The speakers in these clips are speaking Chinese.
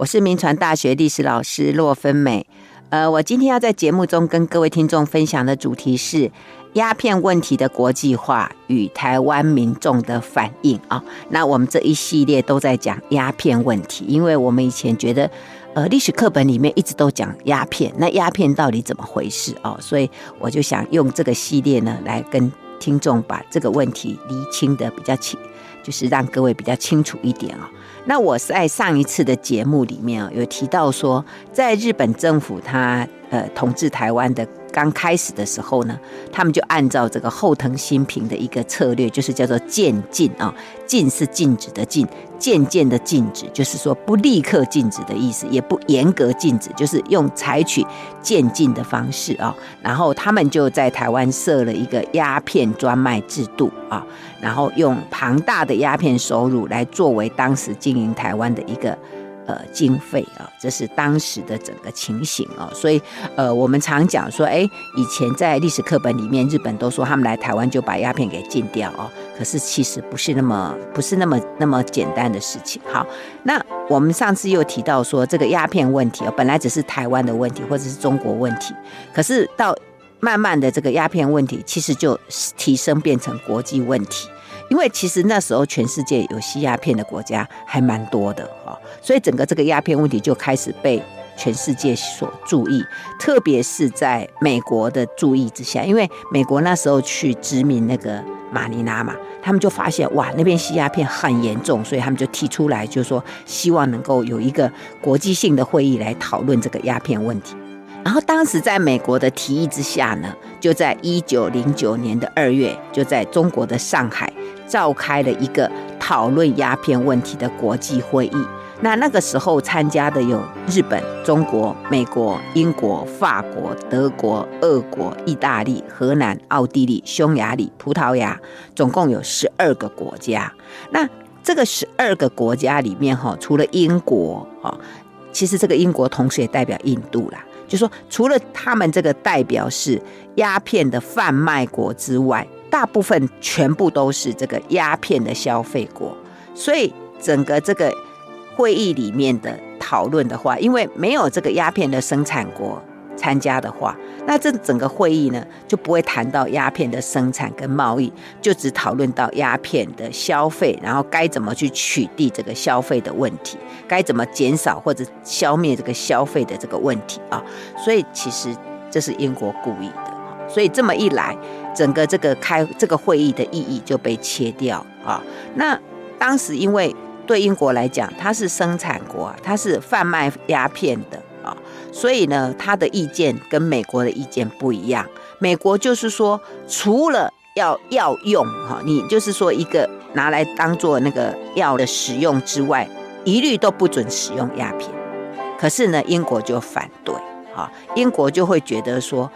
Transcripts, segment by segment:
我是民传大学历史老师骆芬美。呃，我今天要在节目中跟各位听众分享的主题是鸦片问题的国际化与台湾民众的反应啊。那我们这一系列都在讲鸦片问题，因为我们以前觉得，呃，历史课本里面一直都讲鸦片，那鸦片到底怎么回事哦？所以我就想用这个系列呢，来跟听众把这个问题厘清的比较清，就是让各位比较清楚一点啊。那我在上一次的节目里面啊，有提到说，在日本政府他呃统治台湾的刚开始的时候呢，他们就按照这个后藤新平的一个策略，就是叫做渐进啊，禁是禁止的禁，渐渐的禁止，就是说不立刻禁止的意思，也不严格禁止，就是用采取渐进的方式啊。然后他们就在台湾设了一个鸦片专卖制度啊，然后用庞大的鸦片收入来作为当时经营台湾的一个。呃，经费啊，这是当时的整个情形啊，所以呃，我们常讲说，哎，以前在历史课本里面，日本都说他们来台湾就把鸦片给禁掉哦，可是其实不是那么不是那么那么简单的事情。好，那我们上次又提到说，这个鸦片问题啊，本来只是台湾的问题或者是中国问题，可是到慢慢的这个鸦片问题，其实就提升变成国际问题。因为其实那时候全世界有吸鸦片的国家还蛮多的哈，所以整个这个鸦片问题就开始被全世界所注意，特别是在美国的注意之下，因为美国那时候去殖民那个马尼拉嘛，他们就发现哇，那边吸鸦片很严重，所以他们就提出来，就是说希望能够有一个国际性的会议来讨论这个鸦片问题。然后当时在美国的提议之下呢，就在一九零九年的二月，就在中国的上海。召开了一个讨论鸦片问题的国际会议。那那个时候参加的有日本、中国、美国、英国、法国、德国、俄国、意大利、荷兰、奥地利、匈牙利、葡萄牙，总共有十二个国家。那这个十二个国家里面，哈，除了英国，哈，其实这个英国同时也代表印度啦。就说除了他们这个代表是鸦片的贩卖国之外。大部分全部都是这个鸦片的消费国，所以整个这个会议里面的讨论的话，因为没有这个鸦片的生产国参加的话，那这整个会议呢就不会谈到鸦片的生产跟贸易，就只讨论到鸦片的消费，然后该怎么去取缔这个消费的问题，该怎么减少或者消灭这个消费的这个问题啊。所以其实这是英国故意的，所以这么一来。整个这个开这个会议的意义就被切掉啊。那当时因为对英国来讲，它是生产国，它是贩卖鸦片的，所以呢，他的意见跟美国的意见不一样。美国就是说，除了要药用哈，你就是说一个拿来当做那个药的使用之外，一律都不准使用鸦片。可是呢，英国就反对哈，英国就会觉得说。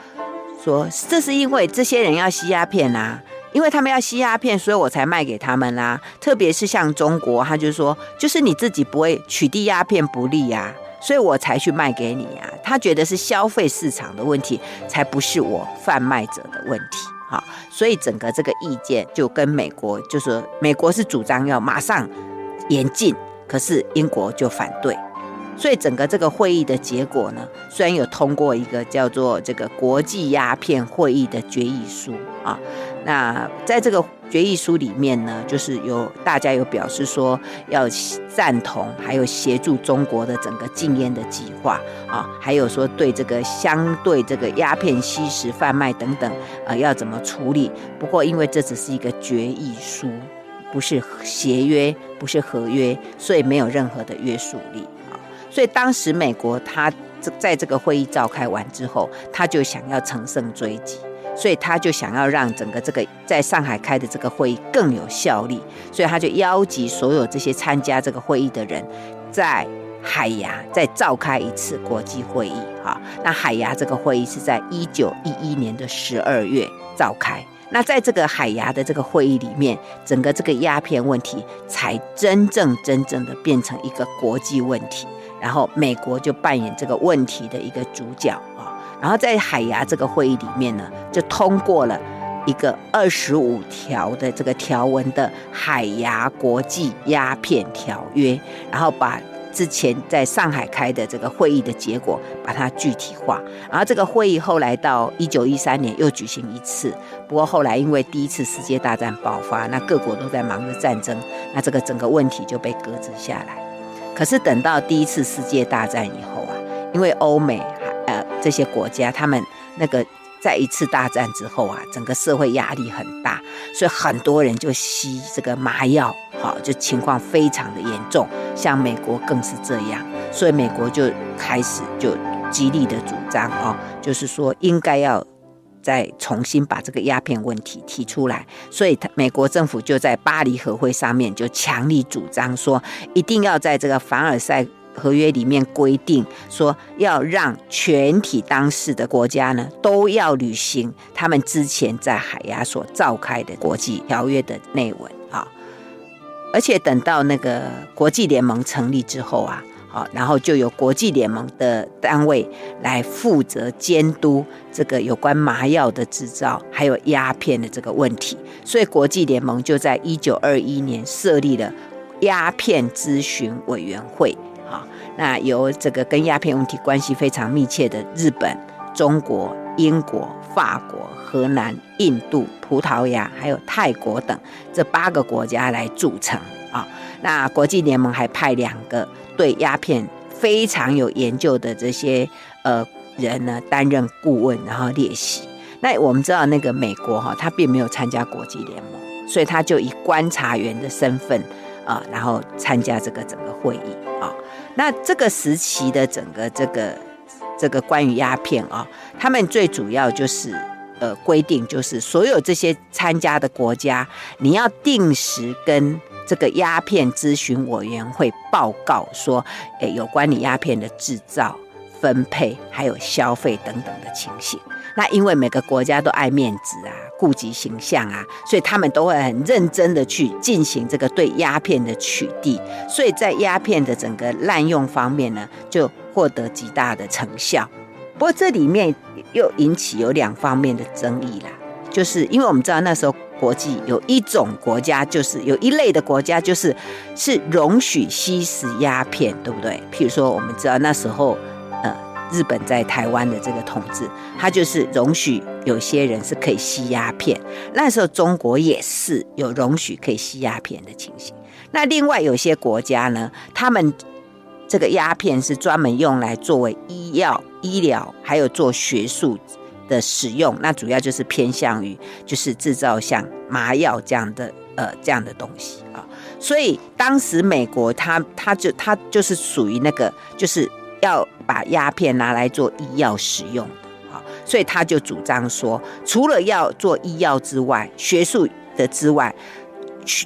说这是因为这些人要吸鸦片啊，因为他们要吸鸦片，所以我才卖给他们啦、特别是像中国，他就说，就是你自己不会取缔鸦片不利呀、啊，所以我才去卖给你、啊。他觉得是消费市场的问题，才不是我贩卖者的问题。好，所以整个这个意见就跟美国，就是美国是主张要马上严禁，可是英国就反对。所以整个这个会议的结果呢，虽然有通过一个叫做这个国际鸦片会议的决议书啊，那在这个决议书里面呢，就是有大家有表示说要赞同，还有协助中国的整个禁烟的计划啊，还有说对这个相对这个鸦片吸食贩卖等等啊要怎么处理。不过因为这只是一个决议书，不是协约，不是合约，所以没有任何的约束力啊。所以当时美国他在这个会议召开完之后，他就想要乘胜追击，所以他就想要让整个这个在上海开的这个会议更有效力，所以他就邀集所有这些参加这个会议的人，在海牙再召开一次国际会议。哈，那海牙这个会议是在一九一一年的十二月召开。那在这个海牙的这个会议里面，整个这个鸦片问题才真正真正的变成一个国际问题。然后美国就扮演这个问题的一个主角，然后在海牙这个会议里面呢，就通过了一个二十五条的这个条文的海牙国际鸦片条约，然后把之前在上海开的这个会议的结果，把它具体化。然后这个会议后来到一九一三年又举行一次，不过后来因为第一次世界大战爆发，那各国都在忙着战争，那这个整个问题就被搁置下来。可是等到第一次世界大战以后啊，因为欧美这些国家他们那个。在一次大战之后啊，整个社会压力很大，所以很多人就吸这个麻药，好，就情况非常的严重。像美国更是这样，所以美国就开始就极力的主张哦，就是说应该要再重新把这个鸦片问题提出来。所以，美国政府就在巴黎和会上面就强力主张说，一定要在这个凡尔赛。合约里面规定说，要让全体当事的国家呢，都要履行他们之前在海牙所召开的国际条约的内文啊。而且等到那个国际联盟成立之后啊，好，然后就由国际联盟的单位来负责监督这个有关麻药的制造，还有鸦片的这个问题。所以国际联盟就在一九二一年设立了鸦片咨询委员会。那由这个跟鸦片问题关系非常密切的日本、中国、英国、法国、荷兰、印度、葡萄牙，还有泰国等这八个国家来组成啊。那国际联盟还派两个对鸦片非常有研究的这些呃人呢担任顾问，然后列席。那我们知道那个美国哈，他并没有参加国际联盟，所以他就以观察员的身份啊，然后参加这个整个会议啊。那这个时期的整个这个这个关于鸦片啊，他们最主要就是呃规定，就是所有这些参加的国家，你要定时跟这个鸦片咨询委员会报告说，诶，有关你鸦片的制造、分配还有消费等等的情形。那因为每个国家都爱面子啊，顾及形象啊，所以他们都会很认真的去进行这个对鸦片的取缔，所以在鸦片的整个滥用方面呢，就获得极大的成效。不过这里面又引起有两方面的争议啦，就是因为我们知道那时候国际有一种国家，就是有一类的国家，就是是容许吸食鸦片，对不对？譬如说我们知道那时候。日本在台湾的这个统治，它就是容许有些人是可以吸鸦片。那时候中国也是有容许可以吸鸦片的情形。那另外有些国家呢，他们这个鸦片是专门用来作为医药、医疗，还有做学术的使用。那主要就是偏向于就是制造像麻药这样的呃这样的东西啊。所以当时美国它它就它就是属于那个就是。要把鸦片拿来做医药使用的，好，所以他就主张说，除了要做医药之外，学术的之外，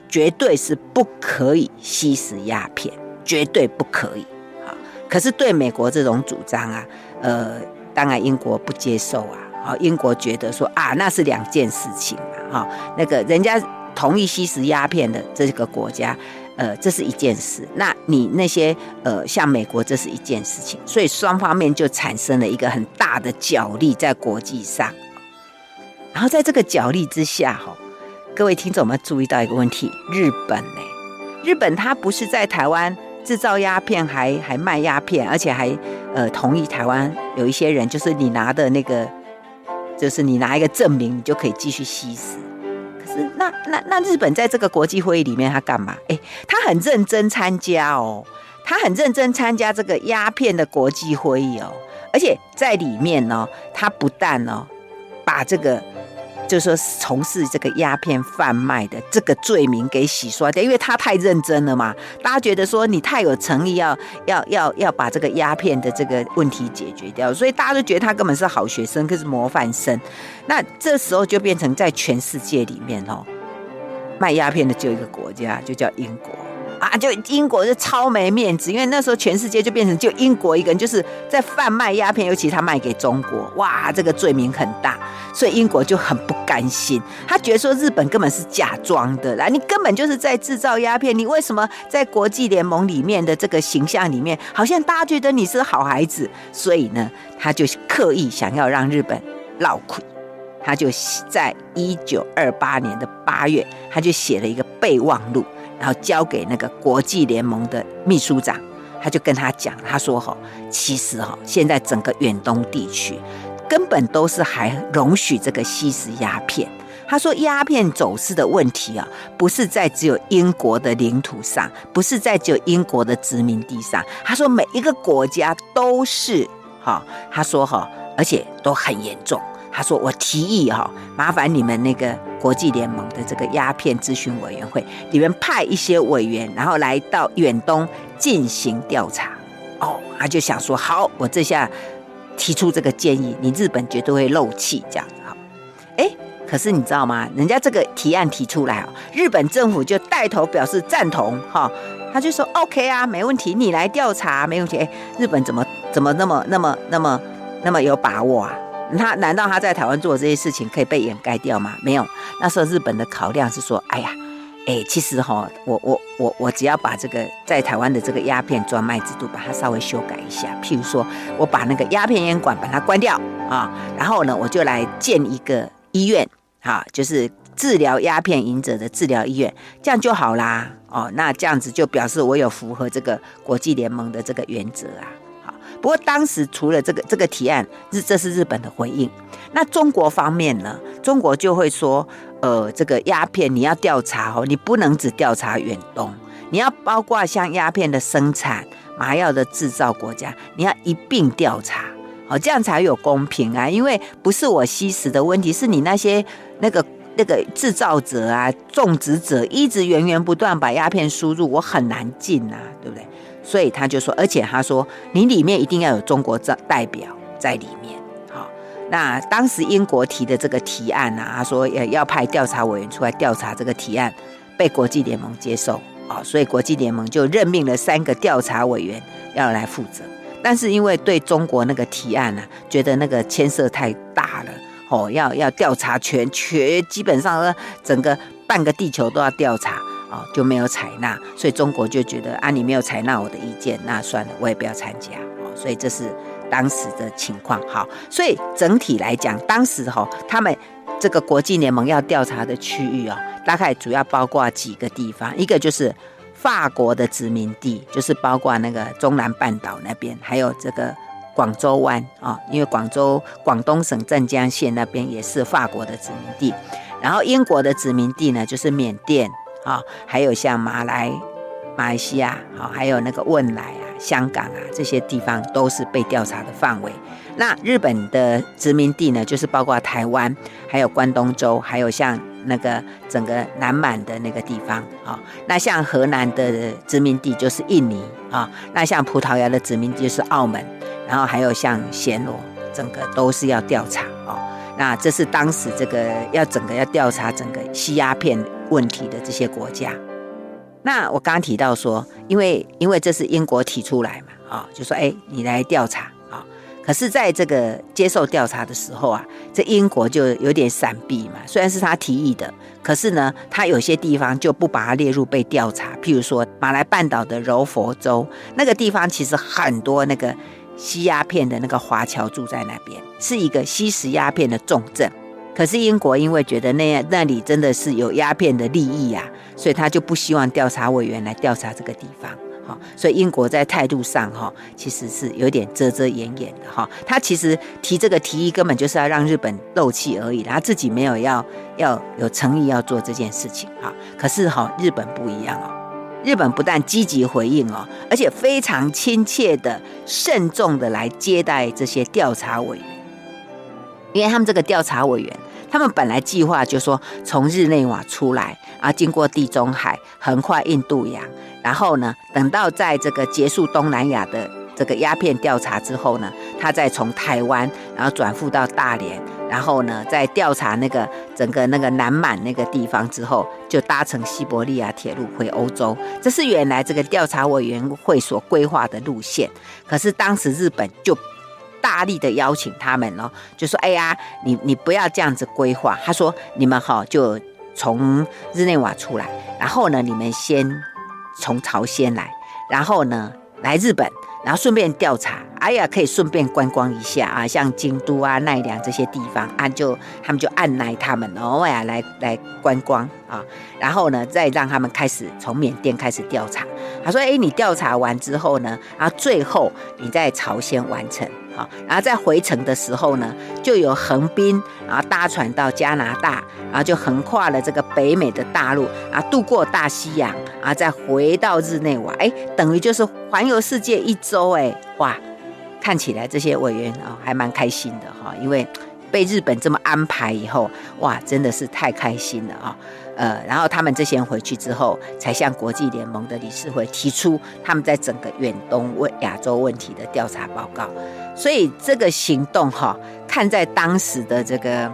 绝对是不可以吸食鸦片，绝对不可以。啊，可是对美国这种主张啊，呃，当然英国不接受啊，好，英国觉得说啊，那是两件事情嘛，哈，那个人家同意吸食鸦片的这个国家。呃，这是一件事。那你那些呃，像美国，这是一件事情，所以双方面就产生了一个很大的角力在国际上。然后在这个角力之下，哈，各位听众们注意到一个问题：日本呢？日本它不是在台湾制造鸦片还，还还卖鸦片，而且还呃同意台湾有一些人，就是你拿的那个，就是你拿一个证明，你就可以继续吸食。那那那日本在这个国际会议里面，他干嘛？诶，他很认真参加哦，他很认真参加这个鸦片的国际会议哦，而且在里面呢，他不但呢把这个。就是说，从事这个鸦片贩卖的这个罪名给洗刷掉，因为他太认真了嘛。大家觉得说你太有诚意要，要要要要把这个鸦片的这个问题解决掉，所以大家都觉得他根本是好学生，可是模范生。那这时候就变成在全世界里面哦，卖鸦片的就一个国家，就叫英国。啊，就英国就超没面子，因为那时候全世界就变成就英国一个人，就是在贩卖鸦片，尤其他卖给中国，哇，这个罪名很大，所以英国就很不甘心，他觉得说日本根本是假装的啦，你根本就是在制造鸦片，你为什么在国际联盟里面的这个形象里面，好像大家觉得你是好孩子，所以呢，他就刻意想要让日本落亏，他就在一九二八年的八月，他就写了一个备忘录。然后交给那个国际联盟的秘书长，他就跟他讲，他说哈，其实哈，现在整个远东地区根本都是还容许这个吸食鸦片。他说，鸦片走私的问题啊，不是在只有英国的领土上，不是在只有英国的殖民地上。他说，每一个国家都是哈，他说哈，而且都很严重。他说：“我提议哈，麻烦你们那个国际联盟的这个鸦片咨询委员会，你们派一些委员，然后来到远东进行调查。哦，他就想说，好，我这下提出这个建议，你日本绝对会漏气，这样子哈。哎，可是你知道吗？人家这个提案提出来哦，日本政府就带头表示赞同哈，他就说 OK 啊，没问题，你来调查没问题。哎，日本怎么怎么那么那么那么那么有把握啊？”他难道他在台湾做的这些事情可以被掩盖掉吗？没有，那时候日本的考量是说，哎呀，哎，其实哈，我我我我只要把这个在台湾的这个鸦片专卖制度把它稍微修改一下，譬如说我把那个鸦片烟馆把它关掉啊，然后呢，我就来建一个医院，哈，就是治疗鸦片瘾者的治疗医院，这样就好啦。哦，那这样子就表示我有符合这个国际联盟的这个原则啊。不过当时除了这个这个提案，日这是日本的回应。那中国方面呢？中国就会说，呃，这个鸦片你要调查哦，你不能只调查远东，你要包括像鸦片的生产、麻药的制造国家，你要一并调查，哦，这样才有公平啊。因为不是我吸食的问题，是你那些那个那个制造者啊、种植者一直源源不断把鸦片输入，我很难进啊，对不对？所以他就说，而且他说，你里面一定要有中国代代表在里面。好，那当时英国提的这个提案啊，他说要要派调查委员出来调查这个提案，被国际联盟接受啊，所以国际联盟就任命了三个调查委员要来负责。但是因为对中国那个提案呢、啊，觉得那个牵涉太大了，哦，要要调查全全，基本上整个半个地球都要调查。哦，就没有采纳，所以中国就觉得啊，你没有采纳我的意见，那算了，我也不要参加。哦，所以这是当时的情况。好，所以整体来讲，当时哈，他们这个国际联盟要调查的区域哦，大概主要包括几个地方，一个就是法国的殖民地，就是包括那个中南半岛那边，还有这个广州湾啊，因为广州广东省镇江县那边也是法国的殖民地，然后英国的殖民地呢，就是缅甸。啊，还有像马来、马来西亚，好，还有那个汶莱啊、香港啊这些地方都是被调查的范围。那日本的殖民地呢，就是包括台湾，还有关东州，还有像那个整个南满的那个地方啊。那像河南的殖民地就是印尼啊，那像葡萄牙的殖民地就是澳门，然后还有像暹罗，整个都是要调查啊。那这是当时这个要整个要调查整个吸鸦片问题的这些国家。那我刚刚提到说，因为因为这是英国提出来嘛，啊，就说哎，你来调查啊。可是在这个接受调查的时候啊，这英国就有点闪避嘛。虽然是他提议的，可是呢，他有些地方就不把它列入被调查。譬如说马来半岛的柔佛州那个地方，其实很多那个。吸鸦片的那个华侨住在那边，是一个吸食鸦片的重镇。可是英国因为觉得那那里真的是有鸦片的利益啊，所以他就不希望调查委员来调查这个地方。哈，所以英国在态度上哈，其实是有点遮遮掩掩的哈。他其实提这个提议根本就是要让日本漏气而已，他自己没有要要有诚意要做这件事情哈。可是哈，日本不一样哦。日本不但积极回应哦，而且非常亲切的、慎重的来接待这些调查委员，因为他们这个调查委员，他们本来计划就说从日内瓦出来啊，经过地中海，横跨印度洋，然后呢，等到在这个结束东南亚的这个鸦片调查之后呢，他再从台湾，然后转赴到大连。然后呢，在调查那个整个那个南满那个地方之后，就搭乘西伯利亚铁路回欧洲。这是原来这个调查委员会所规划的路线。可是当时日本就大力的邀请他们哦，就说：“哎呀，你你不要这样子规划。”他说：“你们哈就从日内瓦出来，然后呢，你们先从朝鲜来，然后呢来日本。”然后顺便调查，哎呀，可以顺便观光一下啊，像京都啊、奈良这些地方啊，就他们就按捺他们哦呀，来来观光啊，然后呢，再让他们开始从缅甸开始调查。他说：“哎，你调查完之后呢，然后最后你在朝鲜完成，好，然后在回程的时候呢，就有横滨，啊搭船到加拿大，然后就横跨了这个北美的大陆，啊，渡过大西洋，然后再回到日内瓦，哎，等于就是环游世界一周，哎，哇，看起来这些委员啊还蛮开心的哈，因为。”被日本这么安排以后，哇，真的是太开心了啊！呃，然后他们这些人回去之后，才向国际联盟的理事会提出他们在整个远东问亚洲问题的调查报告。所以这个行动哈，看在当时的这个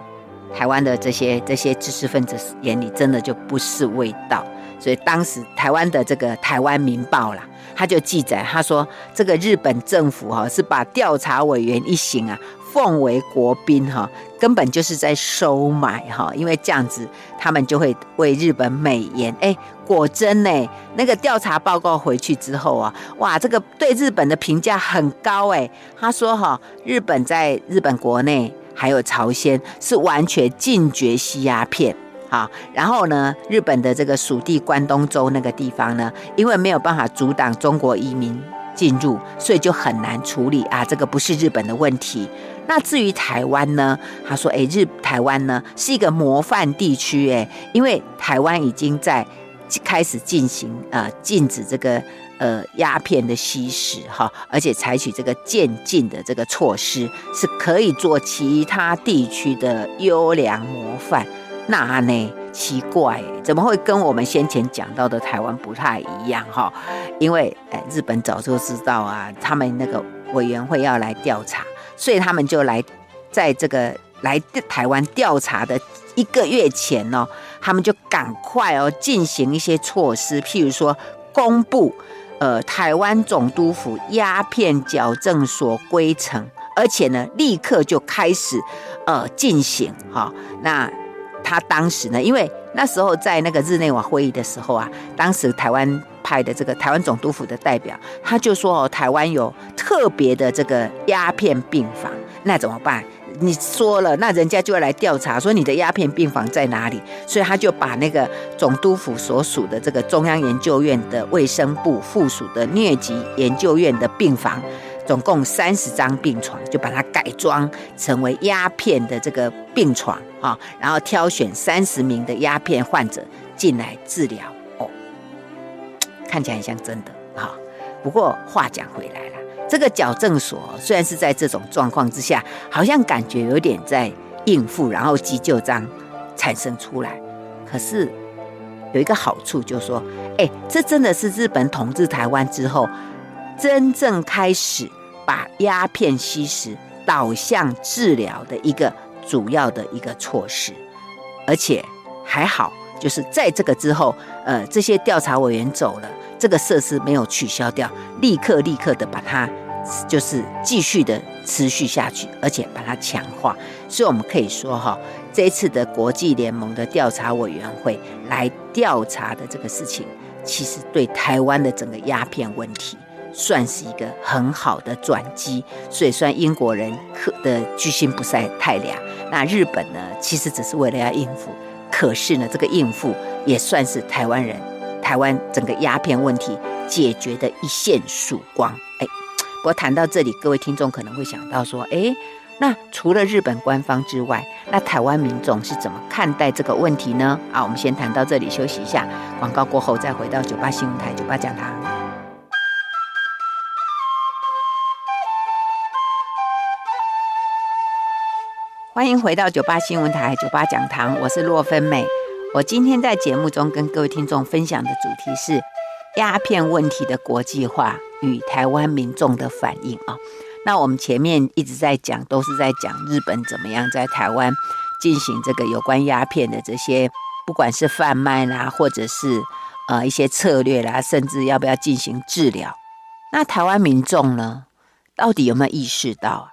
台湾的这些这些知识分子眼里，真的就不是味道。所以当时台湾的这个《台湾民报》啦，他就记载他说，这个日本政府哈是把调查委员一行啊。奉为国宾哈，根本就是在收买哈，因为这样子他们就会为日本美言。哎，果真呢，那个调查报告回去之后啊，哇，这个对日本的评价很高哎。他说哈，日本在日本国内还有朝鲜是完全禁绝吸鸦片啊。然后呢，日本的这个属地关东州那个地方呢，因为没有办法阻挡中国移民进入，所以就很难处理啊。这个不是日本的问题。那至于台湾呢？他说：“诶，日台湾呢是一个模范地区，诶，因为台湾已经在开始进行呃禁止这个呃鸦片的吸食哈，而且采取这个渐进的这个措施，是可以做其他地区的优良模范。那呢奇怪，怎么会跟我们先前讲到的台湾不太一样哈？因为诶，日本早就知道啊，他们那个委员会要来调查。”所以他们就来，在这个来台湾调查的一个月前呢，他们就赶快哦进行一些措施，譬如说公布呃台湾总督府鸦片矫正所规程，而且呢立刻就开始呃进行哈。那他当时呢，因为那时候在那个日内瓦会议的时候啊，当时台湾。派的这个台湾总督府的代表，他就说哦，台湾有特别的这个鸦片病房，那怎么办？你说了，那人家就要来调查，说你的鸦片病房在哪里？所以他就把那个总督府所属的这个中央研究院的卫生部附属的疟疾研究院的病房，总共三十张病床，就把它改装成为鸦片的这个病床啊，然后挑选三十名的鸦片患者进来治疗。看起来很像真的哈，不过话讲回来了，这个矫正所虽然是在这种状况之下，好像感觉有点在应付，然后急就章产生出来。可是有一个好处，就是说，哎，这真的是日本统治台湾之后，真正开始把鸦片吸食导向治疗的一个主要的一个措施，而且还好，就是在这个之后，呃，这些调查委员走了。这个设施没有取消掉，立刻立刻的把它，就是继续的持续下去，而且把它强化。所以我们可以说哈，这一次的国际联盟的调查委员会来调查的这个事情，其实对台湾的整个鸦片问题算是一个很好的转机。所以算英国人可的居心不在太良，那日本呢，其实只是为了要应付，可是呢，这个应付也算是台湾人。台湾整个鸦片问题解决的一线曙光。哎，不过谈到这里，各位听众可能会想到说，哎，那除了日本官方之外，那台湾民众是怎么看待这个问题呢？啊，我们先谈到这里，休息一下，广告过后再回到九八新闻台九八讲堂。欢迎回到九八新闻台九八讲堂，我是洛芬美。我今天在节目中跟各位听众分享的主题是鸦片问题的国际化与台湾民众的反应啊。那我们前面一直在讲，都是在讲日本怎么样在台湾进行这个有关鸦片的这些，不管是贩卖啦，或者是呃一些策略啦，甚至要不要进行治疗。那台湾民众呢，到底有没有意识到？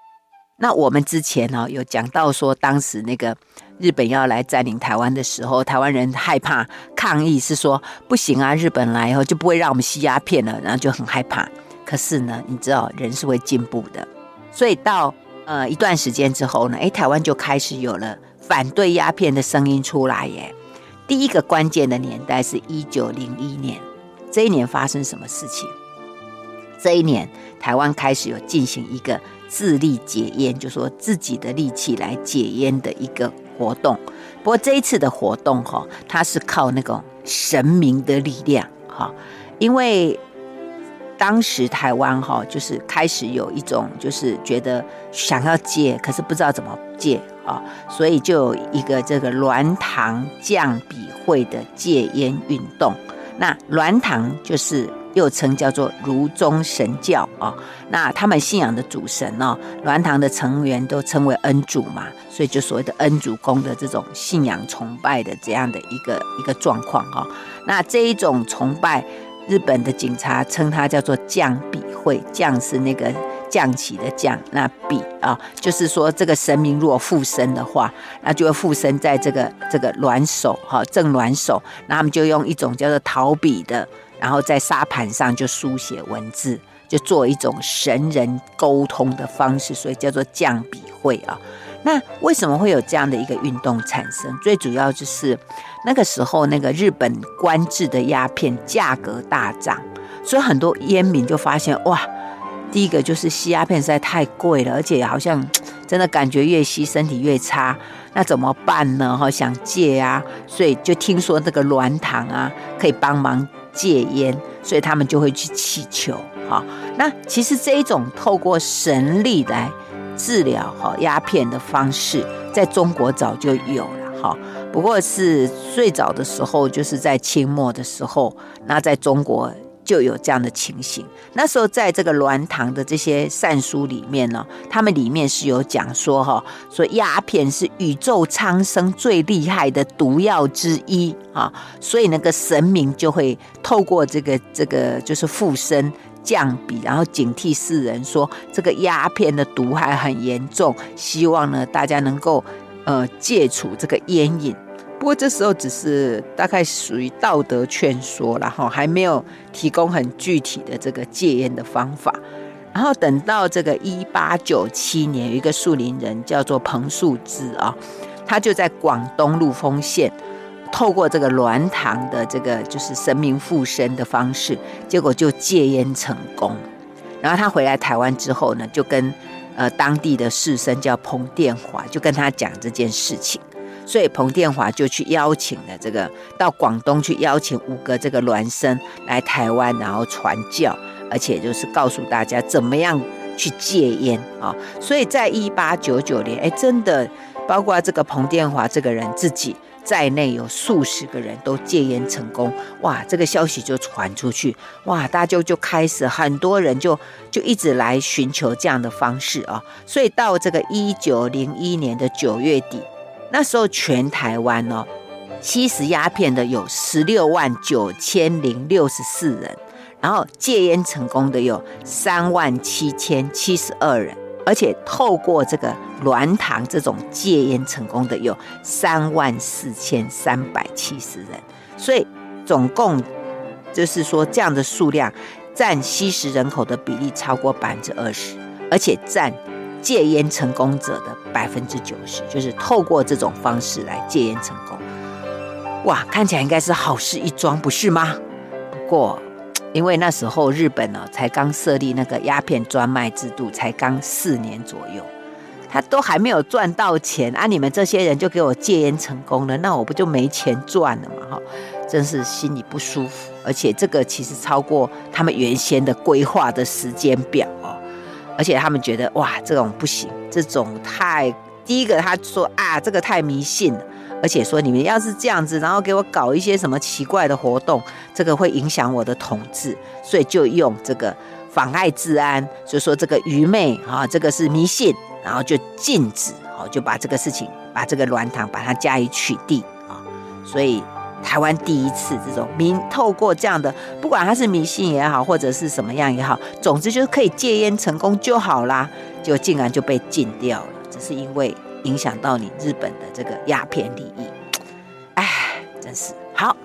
那我们之前呢有讲到说，当时那个日本要来占领台湾的时候，台湾人害怕抗议，是说不行啊，日本来以后就不会让我们吸鸦片了，然后就很害怕。可是呢，你知道人是会进步的，所以到呃一段时间之后呢，诶，台湾就开始有了反对鸦片的声音出来耶。第一个关键的年代是一九零一年，这一年发生什么事情？这一年，台湾开始有进行一个自力解烟，就说自己的力气来解烟的一个活动。不过这一次的活动哈，它是靠那种神明的力量哈，因为当时台湾哈就是开始有一种就是觉得想要戒，可是不知道怎么戒啊，所以就有一个这个鸾堂降笔会的戒烟运动。那鸾堂就是。又称叫做儒宗神教啊，那他们信仰的主神呢，鸾堂的成员都称为恩主嘛，所以就所谓的恩主公的这种信仰崇拜的这样的一个一个状况哈。那这一种崇拜，日本的警察称它叫做降笔会，降是那个降旗的降，那笔啊，就是说这个神明如果附身的话，那就会附身在这个这个鸾手哈正鸾手，那他们就用一种叫做陶笔的。然后在沙盘上就书写文字，就做一种神人沟通的方式，所以叫做降笔会啊。那为什么会有这样的一个运动产生？最主要就是那个时候那个日本官制的鸦片价格大涨，所以很多烟民就发现哇，第一个就是吸鸦片实在太贵了，而且好像真的感觉越吸身体越差，那怎么办呢？哈，想戒啊，所以就听说这个鸾堂啊可以帮忙。戒烟，所以他们就会去祈求。哈，那其实这一种透过神力来治疗哈鸦片的方式，在中国早就有了。哈，不过是最早的时候，就是在清末的时候，那在中国。就有这样的情形。那时候，在这个鸾堂的这些善书里面呢，他们里面是有讲说，哈，说鸦片是宇宙苍生最厉害的毒药之一啊，所以那个神明就会透过这个这个就是附身降笔，然后警惕世人说这个鸦片的毒害很严重，希望呢大家能够呃戒除这个烟瘾。不过这时候只是大概属于道德劝说了哈，还没有提供很具体的这个戒烟的方法。然后等到这个一八九七年，有一个树林人叫做彭树之啊，他就在广东陆丰县，透过这个鸾堂的这个就是神明附身的方式，结果就戒烟成功。然后他回来台湾之后呢，就跟呃当地的士绅叫彭殿华，就跟他讲这件事情。所以彭殿华就去邀请了这个到广东去邀请五个这个孪生来台湾，然后传教，而且就是告诉大家怎么样去戒烟啊。所以在一八九九年，哎，真的包括这个彭殿华这个人自己在内，有数十个人都戒烟成功。哇，这个消息就传出去，哇，大家就开始很多人就就一直来寻求这样的方式啊。所以到这个一九零一年的九月底。那时候全台湾哦，吸食鸦片的有十六万九千零六十四人，然后戒烟成功的有三万七千七十二人，而且透过这个鸾堂这种戒烟成功的有三万四千三百七十人，所以总共就是说这样的数量占吸食人口的比例超过百分之二十，而且占。戒烟成功者的百分之九十，就是透过这种方式来戒烟成功。哇，看起来应该是好事一桩，不是吗？不过，因为那时候日本呢，才刚设立那个鸦片专卖制度，才刚四年左右，他都还没有赚到钱啊！你们这些人就给我戒烟成功了，那我不就没钱赚了吗？哈，真是心里不舒服。而且这个其实超过他们原先的规划的时间表哦。而且他们觉得哇，这种不行，这种太第一个他说啊，这个太迷信了，而且说你们要是这样子，然后给我搞一些什么奇怪的活动，这个会影响我的统治，所以就用这个妨碍治安，就说这个愚昧啊，这个是迷信，然后就禁止，哦，就把这个事情，把这个鸾堂把它加以取缔啊，所以。台湾第一次这种民透过这样的，不管他是迷信也好，或者是什么样也好，总之就是可以戒烟成功就好啦，就竟然就被禁掉了，只是因为影响到你日本的这个鸦片利益，哎，真是好。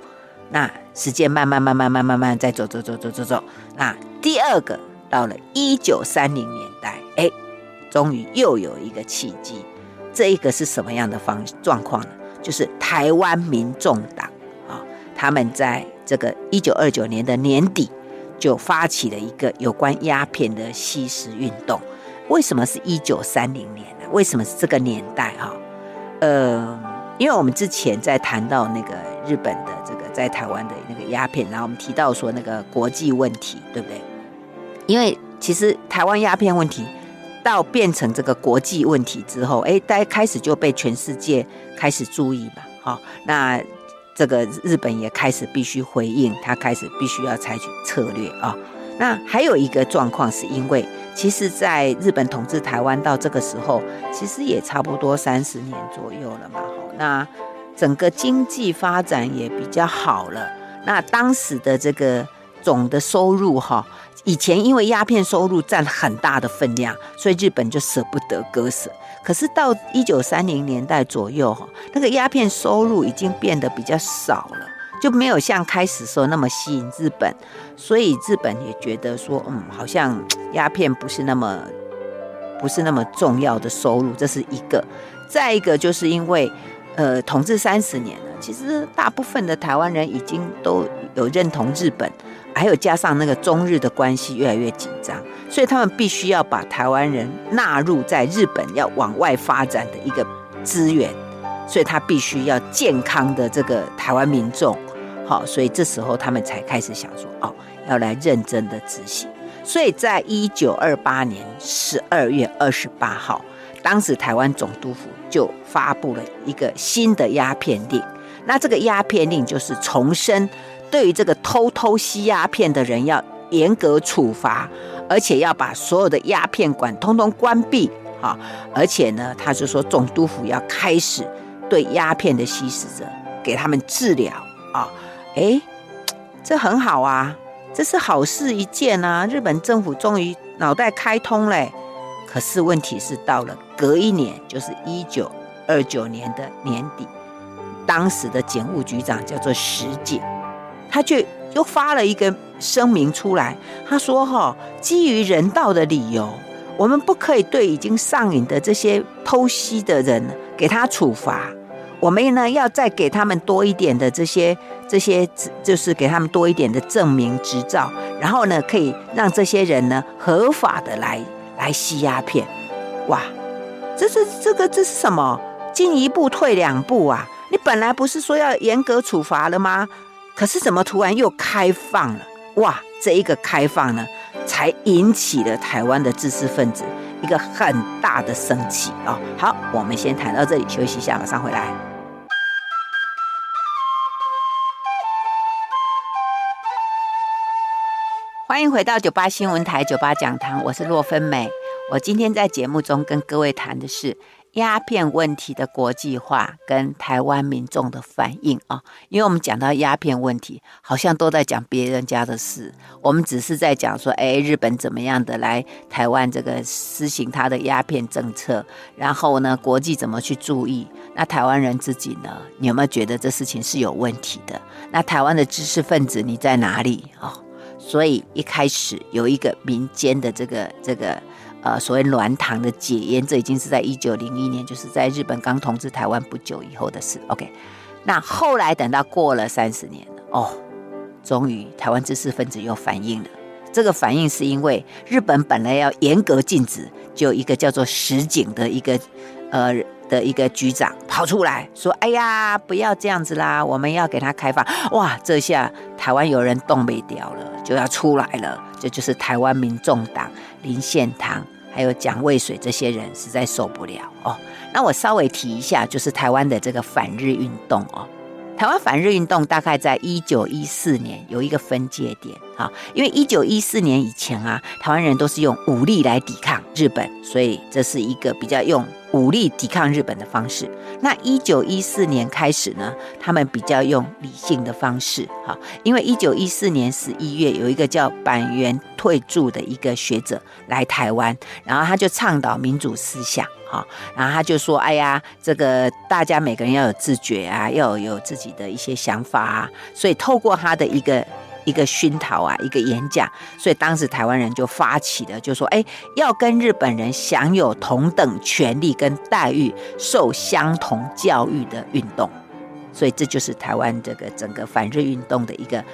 那时间慢慢慢慢慢慢慢再走走走走走走，那第二个到了一九三零年代，哎，终于又有一个契机，这一个是什么样的方状况呢？就是台湾民众党。他们在这个一九二九年的年底就发起了一个有关鸦片的吸食运动。为什么是一九三零年呢？为什么是这个年代哈？呃，因为我们之前在谈到那个日本的这个在台湾的那个鸦片，然后我们提到说那个国际问题，对不对？因为其实台湾鸦片问题到变成这个国际问题之后，哎，大家开始就被全世界开始注意嘛，好，那这个日本也开始必须回应，他开始必须要采取策略啊。那还有一个状况是因为，其实在日本统治台湾到这个时候，其实也差不多三十年左右了嘛，好，那整个经济发展也比较好了，那当时的这个总的收入哈。以前因为鸦片收入占很大的分量，所以日本就舍不得割舍。可是到一九三零年代左右，哈，那个鸦片收入已经变得比较少了，就没有像开始时候那么吸引日本。所以日本也觉得说，嗯，好像鸦片不是那么不是那么重要的收入，这是一个。再一个就是因为，呃，统治三十年了，其实大部分的台湾人已经都有认同日本。还有加上那个中日的关系越来越紧张，所以他们必须要把台湾人纳入在日本要往外发展的一个资源，所以他必须要健康的这个台湾民众，好，所以这时候他们才开始想说，哦，要来认真的执行。所以在一九二八年十二月二十八号，当时台湾总督府就发布了一个新的鸦片令，那这个鸦片令就是重申。对于这个偷偷吸鸦片的人，要严格处罚，而且要把所有的鸦片馆通通关闭。哈，而且呢，他就说总督府要开始对鸦片的吸食者给他们治疗啊。哎，这很好啊，这是好事一件啊。日本政府终于脑袋开通嘞。可是问题是到了隔一年，就是一九二九年的年底，当时的警务局长叫做石井。他却又发了一个声明出来，他说：“哈，基于人道的理由，我们不可以对已经上瘾的这些偷吸的人给他处罚。我们呢，要再给他们多一点的这些这些，就是给他们多一点的证明执照，然后呢，可以让这些人呢合法的来来吸鸦片。哇，这是这个这是什么？进一步退两步啊！你本来不是说要严格处罚了吗？”可是怎么突然又开放了？哇，这一个开放呢，才引起了台湾的知识分子一个很大的生气啊！好，我们先谈到这里，休息一下，马上回来。欢迎回到九八新闻台九八讲堂，我是洛芬美。我今天在节目中跟各位谈的是。鸦片问题的国际化跟台湾民众的反应啊，因为我们讲到鸦片问题，好像都在讲别人家的事，我们只是在讲说，哎，日本怎么样的来台湾这个施行他的鸦片政策，然后呢，国际怎么去注意？那台湾人自己呢，你有没有觉得这事情是有问题的？那台湾的知识分子你在哪里啊？所以一开始有一个民间的这个这个。呃，所谓暖堂的解烟，这已经是在一九零一年，就是在日本刚统治台湾不久以后的事。OK，那后来等到过了三十年了，哦，终于台湾知识分子又反应了。这个反应是因为日本本来要严格禁止，就一个叫做石井的一个呃的一个局长跑出来说：“哎呀，不要这样子啦，我们要给他开放。”哇，这下台湾有人动没掉了，就要出来了。这就是台湾民众党林献堂。还有蒋渭水这些人实在受不了哦。那我稍微提一下，就是台湾的这个反日运动哦。台湾反日运动大概在一九一四年有一个分界点啊，因为一九一四年以前啊，台湾人都是用武力来抵抗日本，所以这是一个比较用武力抵抗日本的方式。那一九一四年开始呢，他们比较用理性的方式哈，因为一九一四年十一月有一个叫板垣退助的一个学者来台湾，然后他就倡导民主思想哈，然后他就说：“哎呀，这个大家每个人要有自觉啊，要有自己的一些想法啊。”所以透过他的一个。一个熏陶啊，一个演讲，所以当时台湾人就发起了，就说：“哎，要跟日本人享有同等权利跟待遇，受相同教育的运动。”所以这就是台湾这个整个反日运动的一个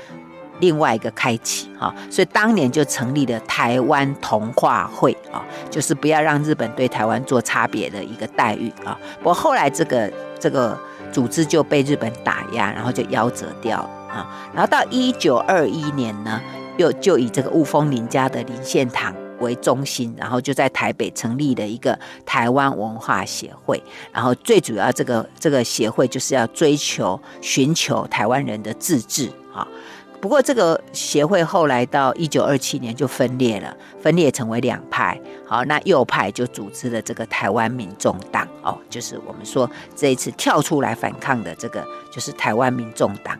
另外一个开启哈。所以当年就成立了台湾同化会啊，就是不要让日本对台湾做差别的一个待遇啊。不过后来这个这个组织就被日本打压，然后就夭折掉了啊。然后到一九二一年呢，又就以这个雾峰林家的林献堂为中心，然后就在台北成立了一个台湾文化协会，然后最主要这个这个协会就是要追求寻求台湾人的自治啊。不过这个协会后来到一九二七年就分裂了，分裂成为两派。好，那右派就组织了这个台湾民众党哦，就是我们说这一次跳出来反抗的这个就是台湾民众党。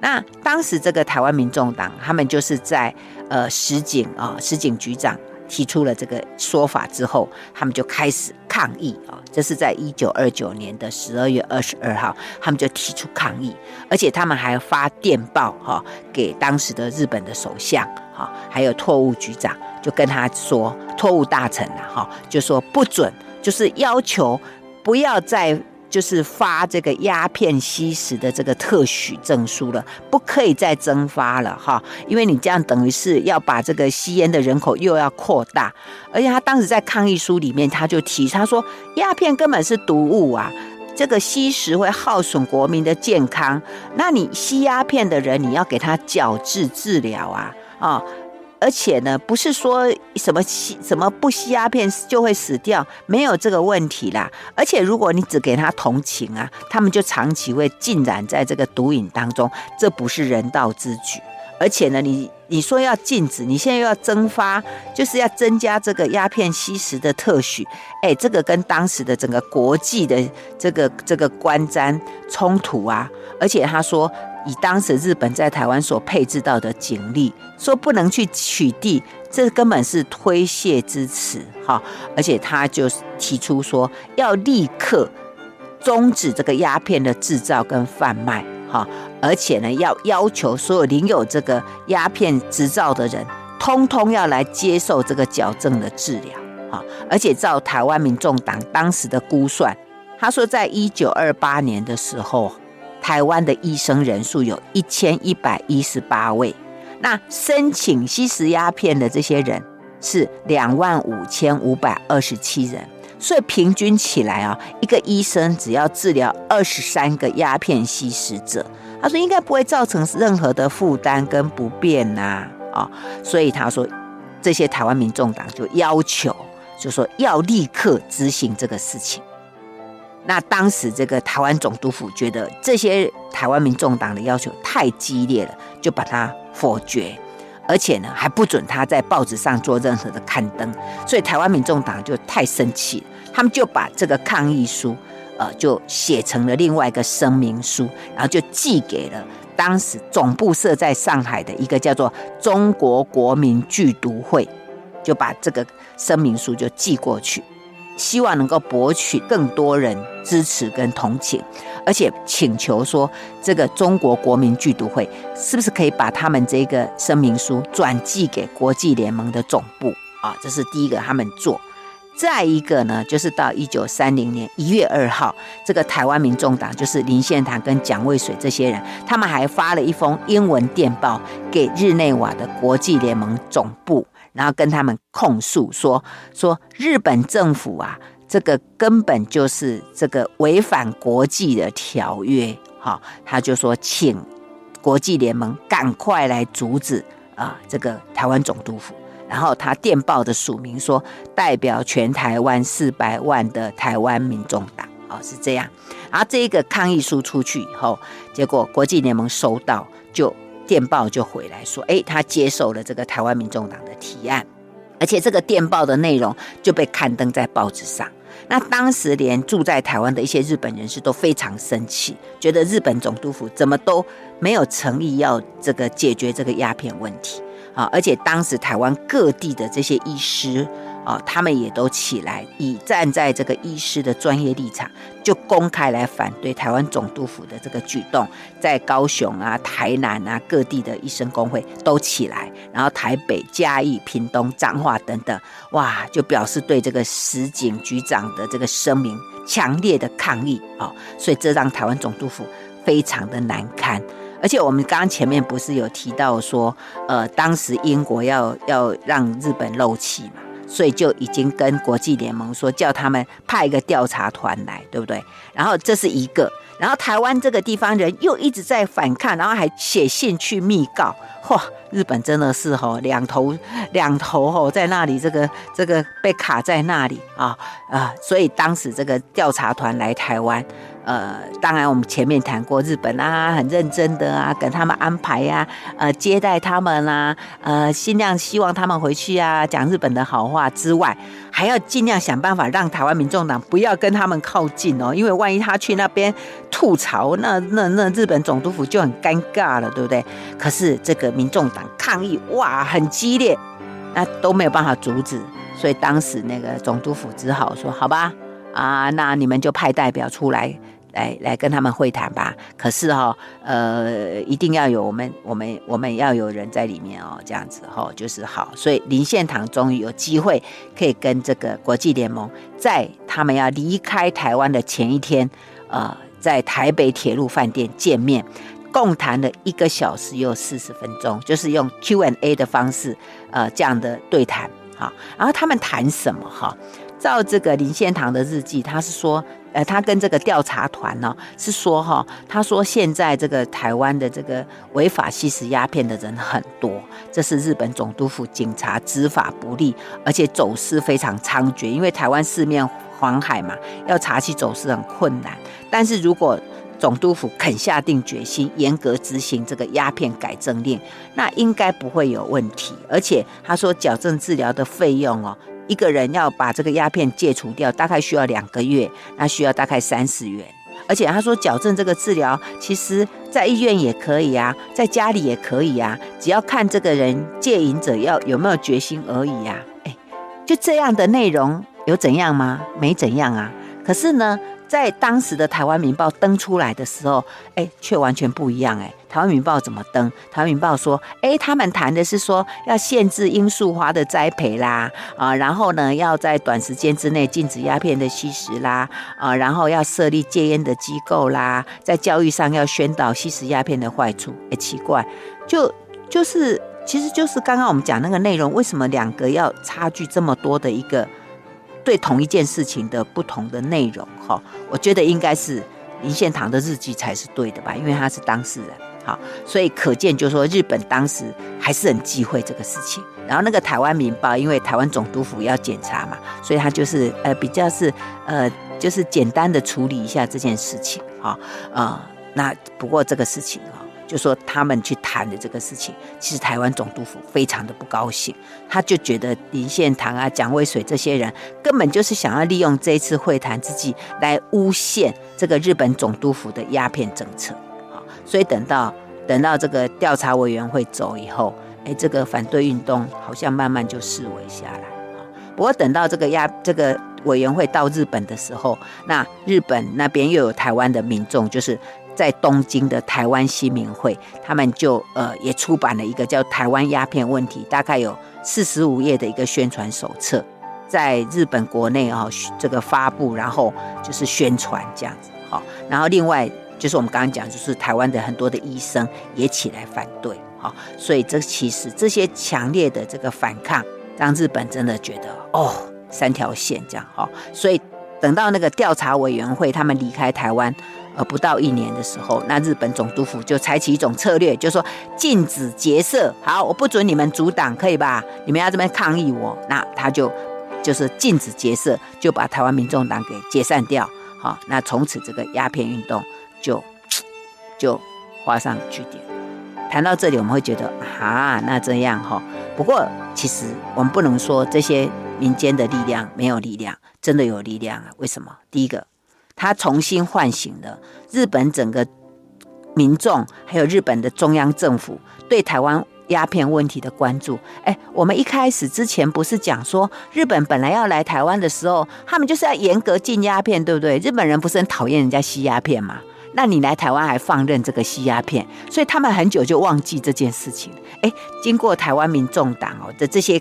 那当时这个台湾民众党，他们就是在呃石井啊，石井局长。提出了这个说法之后，他们就开始抗议啊！这是在一九二九年的十二月二十二号，他们就提出抗议，而且他们还发电报哈给当时的日本的首相哈，还有拓务局长，就跟他说，拓务大臣呐哈，就说不准，就是要求不要再。就是发这个鸦片吸食的这个特许证书了，不可以再增发了哈，因为你这样等于是要把这个吸烟的人口又要扩大，而且他当时在抗议书里面他就提，他说鸦片根本是毒物啊，这个吸食会耗损国民的健康，那你吸鸦片的人你要给他矫治治疗啊啊。而且呢，不是说什么吸什么不吸鸦片就会死掉，没有这个问题啦。而且如果你只给他同情啊，他们就长期会浸染在这个毒瘾当中，这不是人道之举。而且呢，你你说要禁止，你现在又要增发，就是要增加这个鸦片吸食的特许，哎，这个跟当时的整个国际的这个这个观瞻冲突啊。而且他说。以当时日本在台湾所配置到的警力，说不能去取缔，这根本是推卸之词哈。而且他就提出说，要立刻终止这个鸦片的制造跟贩卖哈。而且呢，要要求所有领有这个鸦片执照的人，通通要来接受这个矫正的治疗哈。而且照台湾民众党当时的估算，他说在一九二八年的时候。台湾的医生人数有一千一百一十八位，那申请吸食鸦片的这些人是两万五千五百二十七人，所以平均起来啊，一个医生只要治疗二十三个鸦片吸食者，他说应该不会造成任何的负担跟不便呐，啊，所以他说这些台湾民众党就要求，就说要立刻执行这个事情。那当时这个台湾总督府觉得这些台湾民众党的要求太激烈了，就把它否决，而且呢还不准他在报纸上做任何的刊登，所以台湾民众党就太生气，他们就把这个抗议书，呃，就写成了另外一个声明书，然后就寄给了当时总部设在上海的一个叫做中国国民剧毒会，就把这个声明书就寄过去。希望能够博取更多人支持跟同情，而且请求说，这个中国国民剧毒会是不是可以把他们这个声明书转寄给国际联盟的总部啊？这是第一个他们做。再一个呢，就是到一九三零年一月二号，这个台湾民众党就是林献堂跟蒋渭水这些人，他们还发了一封英文电报给日内瓦的国际联盟总部。然后跟他们控诉说说日本政府啊，这个根本就是这个违反国际的条约，哈，他就说请国际联盟赶快来阻止啊，这个台湾总督府。然后他电报的署名说代表全台湾四百万的台湾民众党，哦，是这样。然后这一个抗议书出去以后，结果国际联盟收到就。电报就回来说，诶，他接受了这个台湾民众党的提案，而且这个电报的内容就被刊登在报纸上。那当时连住在台湾的一些日本人士都非常生气，觉得日本总督府怎么都没有诚意要这个解决这个鸦片问题啊！而且当时台湾各地的这些医师。啊，他们也都起来，以站在这个医师的专业立场，就公开来反对台湾总督府的这个举动。在高雄啊、台南啊各地的医生工会都起来，然后台北、嘉义、屏东、彰化等等，哇，就表示对这个石井局长的这个声明强烈的抗议啊、所以这让台湾总督府。非常的难堪。而且我们刚刚前面不是有提到说，呃，当时英国要要让日本漏气嘛，所以就已经跟国际联盟说，叫他们派一个调查团来，对不对？然后这是一个，然后台湾这个地方人又一直在反抗，然后还写信去密告，嚯，日本真的是吼两头两头吼在那里，这个这个被卡在那里啊啊、所以当时这个调查团来台湾。呃，当然，我们前面谈过日本啊，很认真的啊，跟他们安排呀、啊，呃，接待他们啊，呃，尽量希望他们回去啊，讲日本的好话之外，还要尽量想办法让台湾民众党不要跟他们靠近哦，因为万一他去那边吐槽，那那那日本总督府就很尴尬了，对不对？可是这个民众党抗议哇，很激烈，那都没有办法阻止，所以当时那个总督府只好说，好吧，啊，那你们就派代表出来。来来跟他们会谈吧，可是哈、哦，呃，一定要有我们我们我们要有人在里面哦，这样子哈、哦，就是好。所以林献堂终于有机会可以跟这个国际联盟，在他们要离开台湾的前一天，呃，在台北铁路饭店见面，共谈了一个小时又四十分钟，就是用 Q&A 的方式，呃，这样的对谈。好，然后他们谈什么哈？照这个林献堂的日记，他是说。呃，他跟这个调查团呢、是说哈，他说现在这个台湾的这个违法吸食鸦片的人很多，这是日本总督府警察执法不力，而且走私非常猖獗。因为台湾四面环海嘛，要查起走私很困难。但是如果总督府肯下定决心，严格执行这个鸦片改正令，那应该不会有问题。而且他说矫正治疗的费用哦。一个人要把这个鸦片戒除掉，大概需要两个月，那需要大概三十元。而且他说矫正这个治疗，其实在医院也可以啊，在家里也可以啊，只要看这个人戒瘾者要有没有决心而已呀。哎，就这样的内容有怎样吗？没怎样啊。可是呢，在当时的《台湾民报》登出来的时候，哎，却完全不一样哎。《台湾民报》怎么登？《台湾民报》说，哎，他们谈的是说要限制罂粟花的栽培啦，啊，然后呢，要在短时间之内禁止鸦片的吸食啦，啊，然后要设立戒烟的机构啦，在教育上要宣导吸食鸦片的坏处。哎，奇怪，就就是，其实就是刚刚我们讲那个内容，为什么两个要差距这么多的一个？对同一件事情的不同的内容，哈，我觉得应该是林献堂的日记才是对的吧，因为他是当事人，好，所以可见就是说日本当时还是很忌讳这个事情。然后那个台湾民报，因为台湾总督府要检查嘛，所以他就是呃比较是呃就是简单的处理一下这件事情，哈，呃，那不过这个事情哈。就说他们去谈的这个事情，其实台湾总督府非常的不高兴，他就觉得林献堂啊、蒋渭水这些人根本就是想要利用这次会谈之际来诬陷这个日本总督府的鸦片政策。好，所以等到等到这个调查委员会走以后，哎，这个反对运动好像慢慢就式微下来。不过等到这个鸦这个委员会到日本的时候，那日本那边又有台湾的民众，就是。在东京的台湾新民会，他们就呃也出版了一个叫《台湾鸦片问题》，大概有四十五页的一个宣传手册，在日本国内啊、哦、这个发布，然后就是宣传这样子，好，然后另外就是我们刚刚讲，就是台湾的很多的医生也起来反对，好，所以这其实这些强烈的这个反抗，让日本真的觉得哦三条线这样，好，所以等到那个调查委员会他们离开台湾。呃，不到一年的时候，那日本总督府就采取一种策略，就说禁止结社。好，我不准你们阻挡，可以吧？你们要这边抗议我，那他就就是禁止结社，就把台湾民众党给解散掉。好，那从此这个鸦片运动就就画上句点。谈到这里，我们会觉得啊，那这样哈。不过其实我们不能说这些民间的力量没有力量，真的有力量啊。为什么？第一个。他重新唤醒了日本整个民众，还有日本的中央政府对台湾鸦片问题的关注。哎，我们一开始之前不是讲说，日本本来要来台湾的时候，他们就是要严格禁鸦片，对不对？日本人不是很讨厌人家吸鸦片吗？那你来台湾还放任这个吸鸦片，所以他们很久就忘记这件事情。哎，经过台湾民众党哦的这些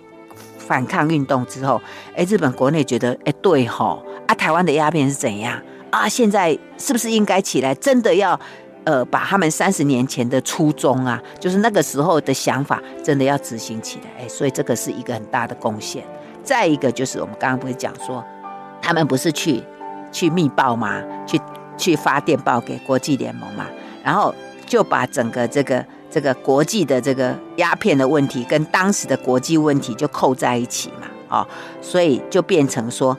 反抗运动之后，哎，日本国内觉得，哎，对吼，啊，台湾的鸦片是怎样？啊，现在是不是应该起来？真的要呃，把他们三十年前的初衷啊，就是那个时候的想法，真的要执行起来。哎，所以这个是一个很大的贡献。再一个就是我们刚刚不是讲说，他们不是去去密报吗？去去发电报给国际联盟嘛，然后就把整个这个这个国际的这个鸦片的问题跟当时的国际问题就扣在一起嘛，哦，所以就变成说，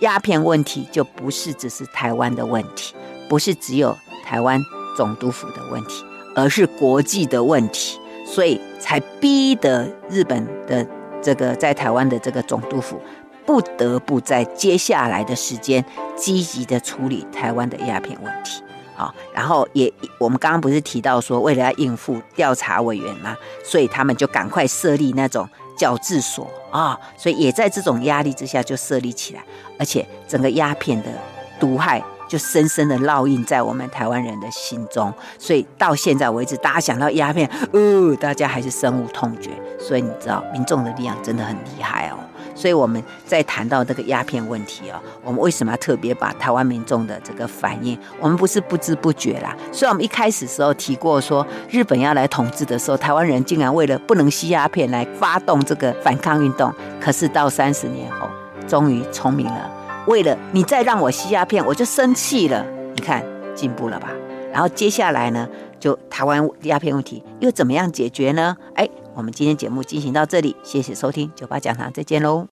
鸦片问题就不是只是台湾的问题，不是只有台湾总督府的问题，而是国际的问题，所以才逼得日本的这个在台湾的这个总督府不得不在接下来的时间积极的处理台湾的鸦片问题。好，然后也我们刚刚不是提到说，为了要应付调查委员嘛，所以他们就赶快设立那种矫治所啊，所以也在这种压力之下就设立起来，而且整个鸦片的毒害。就深深的烙印在我们台湾人的心中，所以到现在为止，大家想到鸦片，呃，大家还是深恶痛绝。所以你知道，民众的力量真的很厉害哦。所以我们在谈到这个鸦片问题哦，我们为什么要特别把台湾民众的这个反应？我们不是不知不觉啦。虽然我们一开始时候提过说，日本要来统治的时候，台湾人竟然为了不能吸鸦片来发动这个反抗运动。可是到三十年后，终于聪明了。为了你再让我吸鸦片，我就生气了。你看进步了吧？然后接下来呢，就台湾鸦片问题又怎么样解决呢？哎，我们今天节目进行到这里，谢谢收听酒吧讲堂，再见喽。